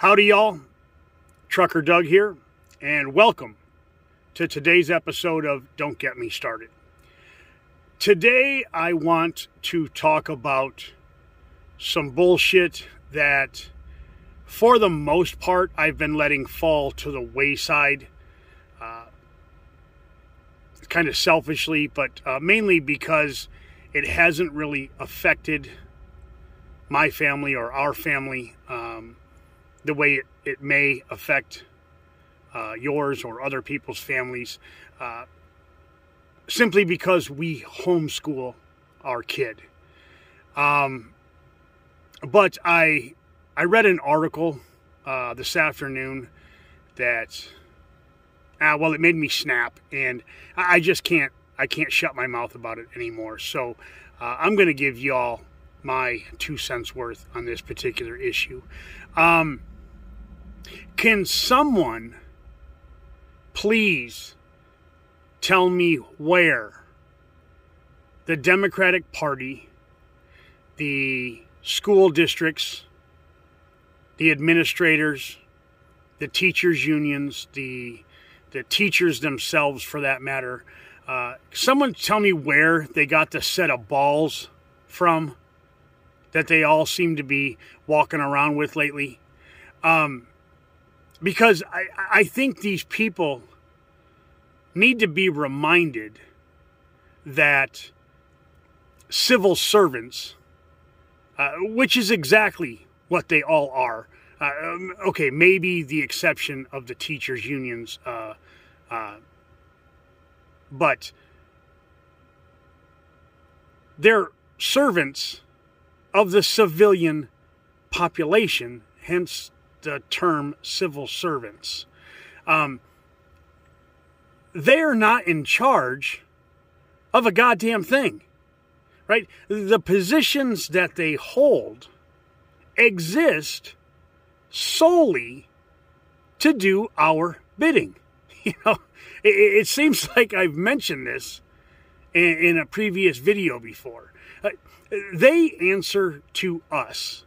Howdy, y'all. Trucker Doug here, and welcome to today's episode of Don't Get Me Started. Today, I want to talk about some bullshit that, for the most part, I've been letting fall to the wayside. Uh, kind of selfishly, but uh, mainly because it hasn't really affected my family or our family. Um, the way it, it may affect uh, yours or other people's families uh, simply because we homeschool our kid. Um, but I I read an article uh, this afternoon that uh, well it made me snap and I just can't I can't shut my mouth about it anymore. So uh, I'm going to give y'all my two cents worth on this particular issue. Um, can someone please tell me where the Democratic Party, the school districts, the administrators, the teachers' unions, the the teachers themselves, for that matter, uh, someone tell me where they got the set of balls from that they all seem to be walking around with lately. Um, because I, I think these people need to be reminded that civil servants, uh, which is exactly what they all are, uh, um, okay, maybe the exception of the teachers' unions, uh, uh but they're servants of the civilian population, hence the term civil servants. Um, they're not in charge of a goddamn thing, right? The positions that they hold exist solely to do our bidding. You know, it, it seems like I've mentioned this in, in a previous video before. Uh, they answer to us,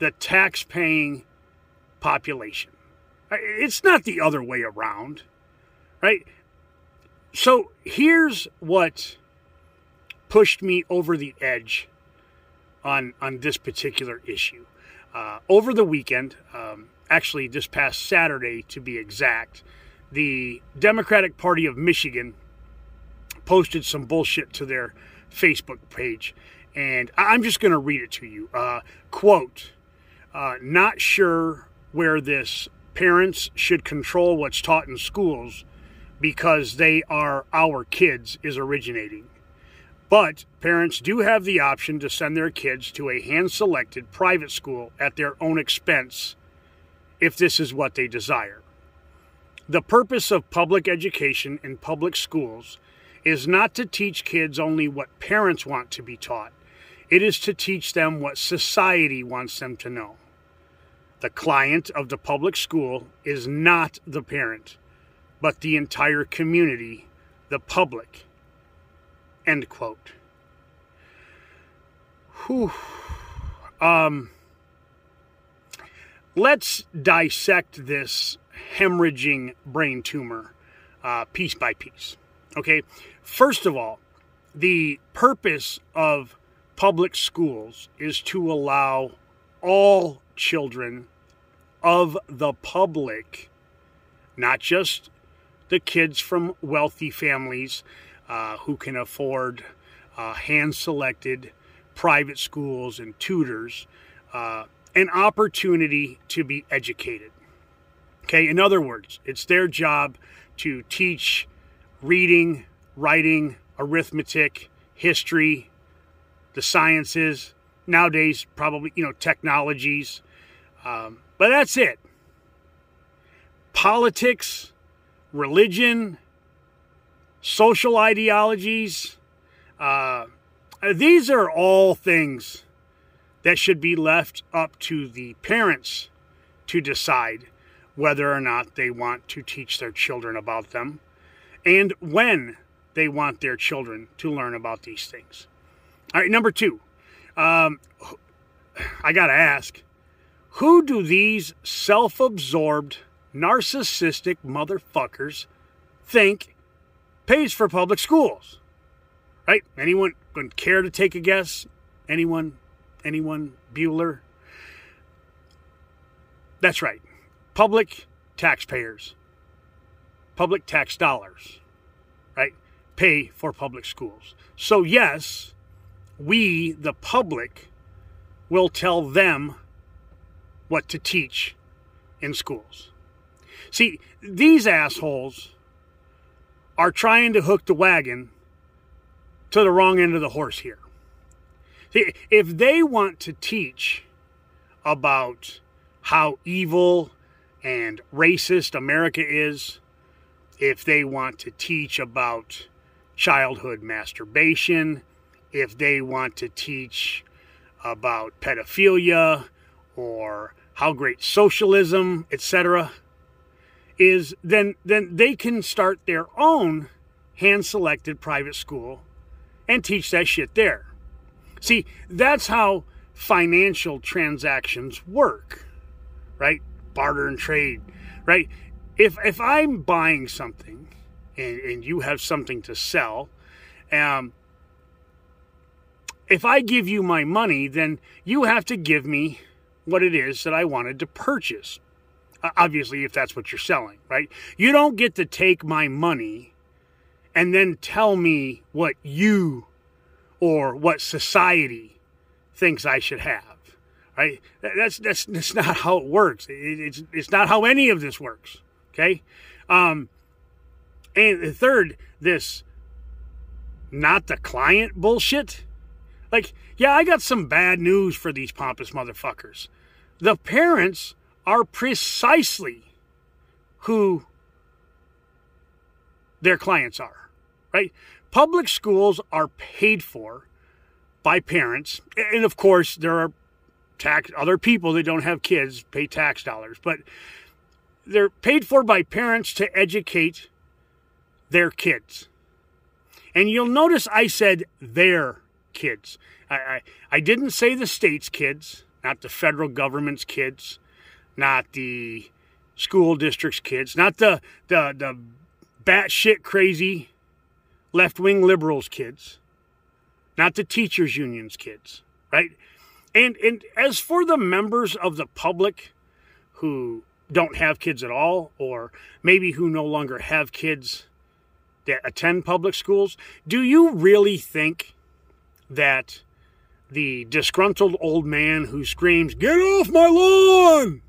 the tax paying population. It's not the other way around, right? So here's what pushed me over the edge on on this particular issue. Uh, over the weekend, um, actually this past Saturday to be exact, the Democratic Party of Michigan posted some bullshit to their Facebook page, and I'm just going to read it to you. Uh, quote: uh, Not sure where this parents should control what's taught in schools because they are our kids is originating. But parents do have the option to send their kids to a hand selected private school at their own expense if this is what they desire. The purpose of public education in public schools is not to teach kids only what parents want to be taught, it is to teach them what society wants them to know. The client of the public school is not the parent, but the entire community, the public. End quote. Whew. Um, let's dissect this hemorrhaging brain tumor uh, piece by piece. Okay, first of all, the purpose of public schools is to allow all children of the public, not just the kids from wealthy families uh, who can afford uh, hand selected private schools and tutors, uh, an opportunity to be educated. Okay, in other words, it's their job to teach reading, writing, arithmetic, history, the sciences, nowadays, probably, you know, technologies. Um, but that's it. Politics, religion, social ideologies, uh, these are all things that should be left up to the parents to decide whether or not they want to teach their children about them and when they want their children to learn about these things. All right, number two, um, I got to ask who do these self absorbed, narcissistic motherfuckers think pays for public schools? Right? Anyone care to take a guess? Anyone? Anyone? Bueller? That's right. Public taxpayers. Public tax dollars. Right? Pay for public schools. So, yes, we, the public, will tell them what to teach in schools. See, these assholes are trying to hook the wagon to the wrong end of the horse here. See, if they want to teach about how evil and racist America is, if they want to teach about childhood masturbation, if they want to teach about pedophilia or how great socialism, etc., is then then they can start their own hand-selected private school and teach that shit there. See, that's how financial transactions work, right? Barter and trade, right? If if I'm buying something and, and you have something to sell, um, if I give you my money, then you have to give me what it is that I wanted to purchase. Obviously, if that's what you're selling, right? You don't get to take my money and then tell me what you or what society thinks I should have. Right? That's that's that's not how it works. It's it's not how any of this works. Okay. Um, and third, this not the client bullshit. Like, yeah, I got some bad news for these pompous motherfuckers. The parents are precisely who their clients are, right? Public schools are paid for by parents, and of course, there are tax other people that don't have kids pay tax dollars, but they're paid for by parents to educate their kids. And you'll notice I said their kids. I, I, I didn't say the state's kids, not the federal government's kids, not the school district's kids, not the the the batshit crazy left wing liberals kids, not the teachers unions kids, right? And and as for the members of the public who don't have kids at all, or maybe who no longer have kids that attend public schools, do you really think that the disgruntled old man who screams, Get off my lawn!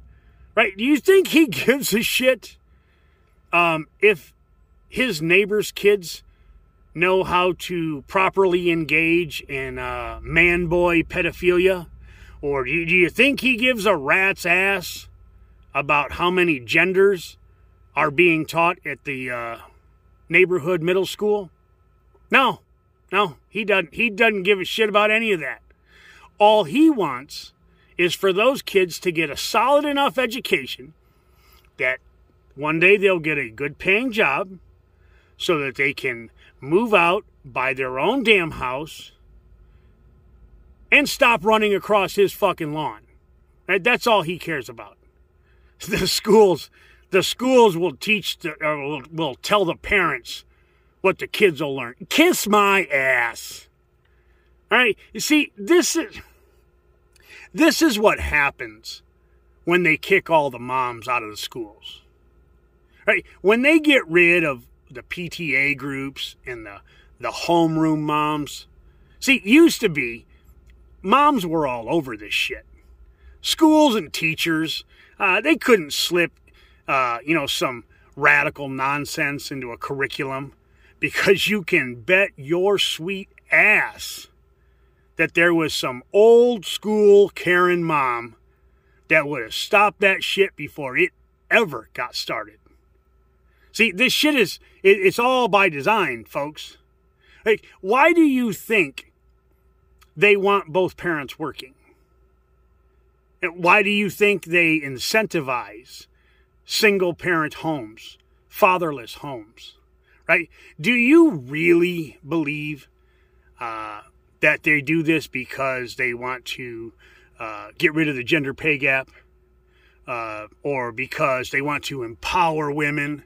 Right? Do you think he gives a shit um, if his neighbor's kids know how to properly engage in uh, man boy pedophilia? Or do you, think he gives a rat's ass about how many genders are being taught at the uh, neighborhood middle school? No, no, he doesn't. He doesn't give a shit about any of that. All he wants is for those kids to get a solid enough education that one day they'll get a good paying job so that they can move out, buy their own damn house, and stop running across his fucking lawn. That's all he cares about. The schools, the schools will teach, the, uh, will, will tell the parents what the kids will learn. Kiss my ass. All right. You see, this is this is what happens when they kick all the moms out of the schools. Right? When they get rid of the PTA groups and the the homeroom moms. See, used to be moms were all over this shit. Schools and teachers, uh, they couldn't slip, uh, you know, some radical nonsense into a curriculum because you can bet your sweet ass that there was some old school Karen mom that would have stopped that shit before it ever got started. See, this shit is, it, it's all by design, folks. Like, why do you think they want both parents working? And Why do you think they incentivize single parent homes, fatherless homes? Right? Do you really believe uh, that they do this because they want to uh, get rid of the gender pay gap? uh, or because they want to empower women.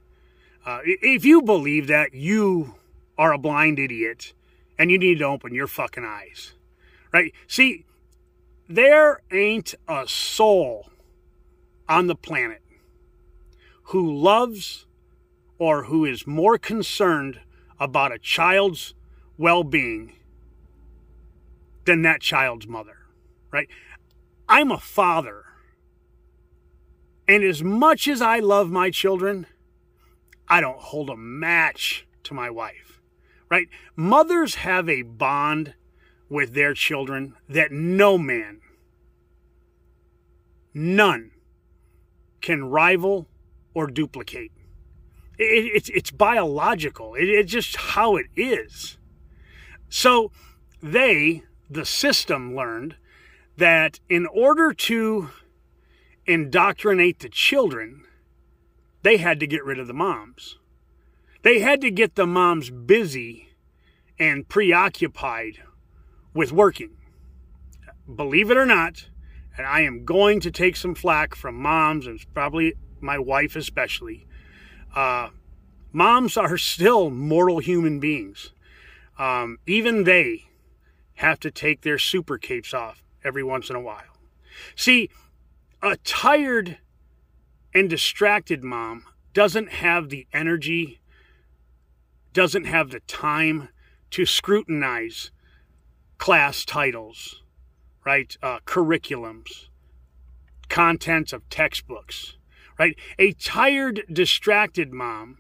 Uh, if you believe that, you are a blind idiot and you need to open your fucking eyes. Right? See, there ain't a soul on the planet who loves or who is more concerned about a child's well being than that child's mother, right? I'm a father. And as much as I love my children, I don't hold a match to my wife, right? Mothers have a bond with their children that no man, none, can rival or duplicate. It, it's, it's biological. It, it's just how it is. So they, the system, learned that in order to indoctrinate the children, they had to get rid of the moms. They had to get the moms busy and preoccupied with working. Believe it or not, and I am going to take some flack from moms and probably my wife especially. Uh, moms are still mortal human beings. Um, even they have to take their super capes off every once in a while. See, a tired and distracted mom doesn't have the energy, doesn't have the time to scrutinize class titles, right? Uh, curriculums, contents of textbooks, right? A tired, distracted mom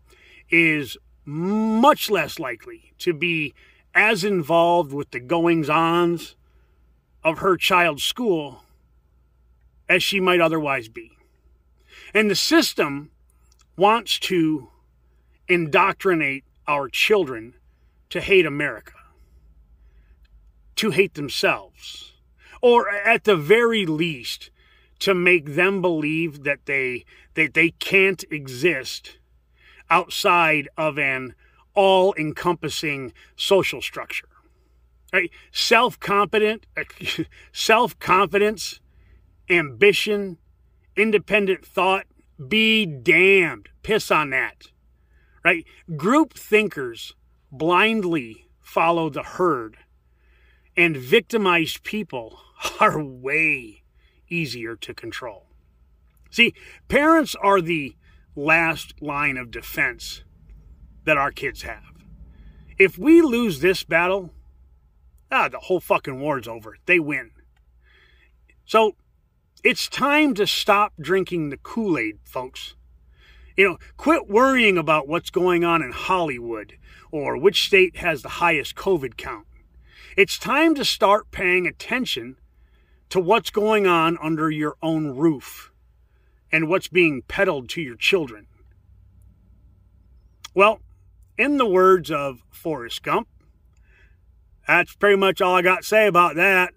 is much less likely to be as involved with the goings ons of her child's school as she might otherwise be. And the system wants to indoctrinate our children to hate America, to hate themselves, or at the very least, to make them believe that they that they can't exist outside of an all-encompassing social structure. Right? Self-confident self-confidence, ambition, independent thought, be damned. Piss on that. Right? Group thinkers blindly follow the herd, and victimized people are way easier to control. See, parents are the last line of defense that our kids have. If we lose this battle, ah, the whole fucking war's over. They win. So it's time to stop drinking the Kool Aid, folks. You know, quit worrying about what's going on in Hollywood or which state has the highest COVID count. It's time to start paying attention to what's going on under your own roof and what's being peddled to your children. Well, in the words of Forrest Gump, that's pretty much all I got to say about that.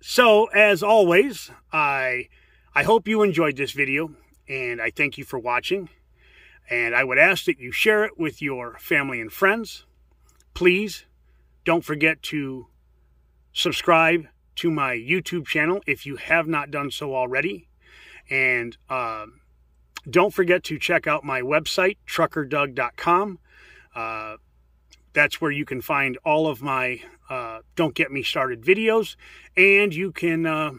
So, as always, I I hope you enjoyed this video and I thank you for watching. And I would ask that you share it with your family and friends. Please don't forget to subscribe to my YouTube channel if you have not done so already. And uh, don't forget to check out my website, truckerdoug.com. Uh, that's where you can find all of my uh, Don't Get Me Started videos. And you can uh,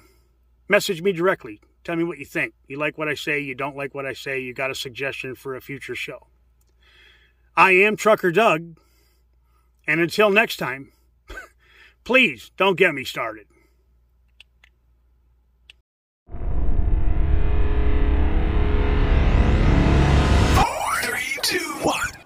message me directly. Tell me what you think. You like what I say, you don't like what I say, you got a suggestion for a future show. I am Trucker Doug. And until next time, please don't get me started. two, one.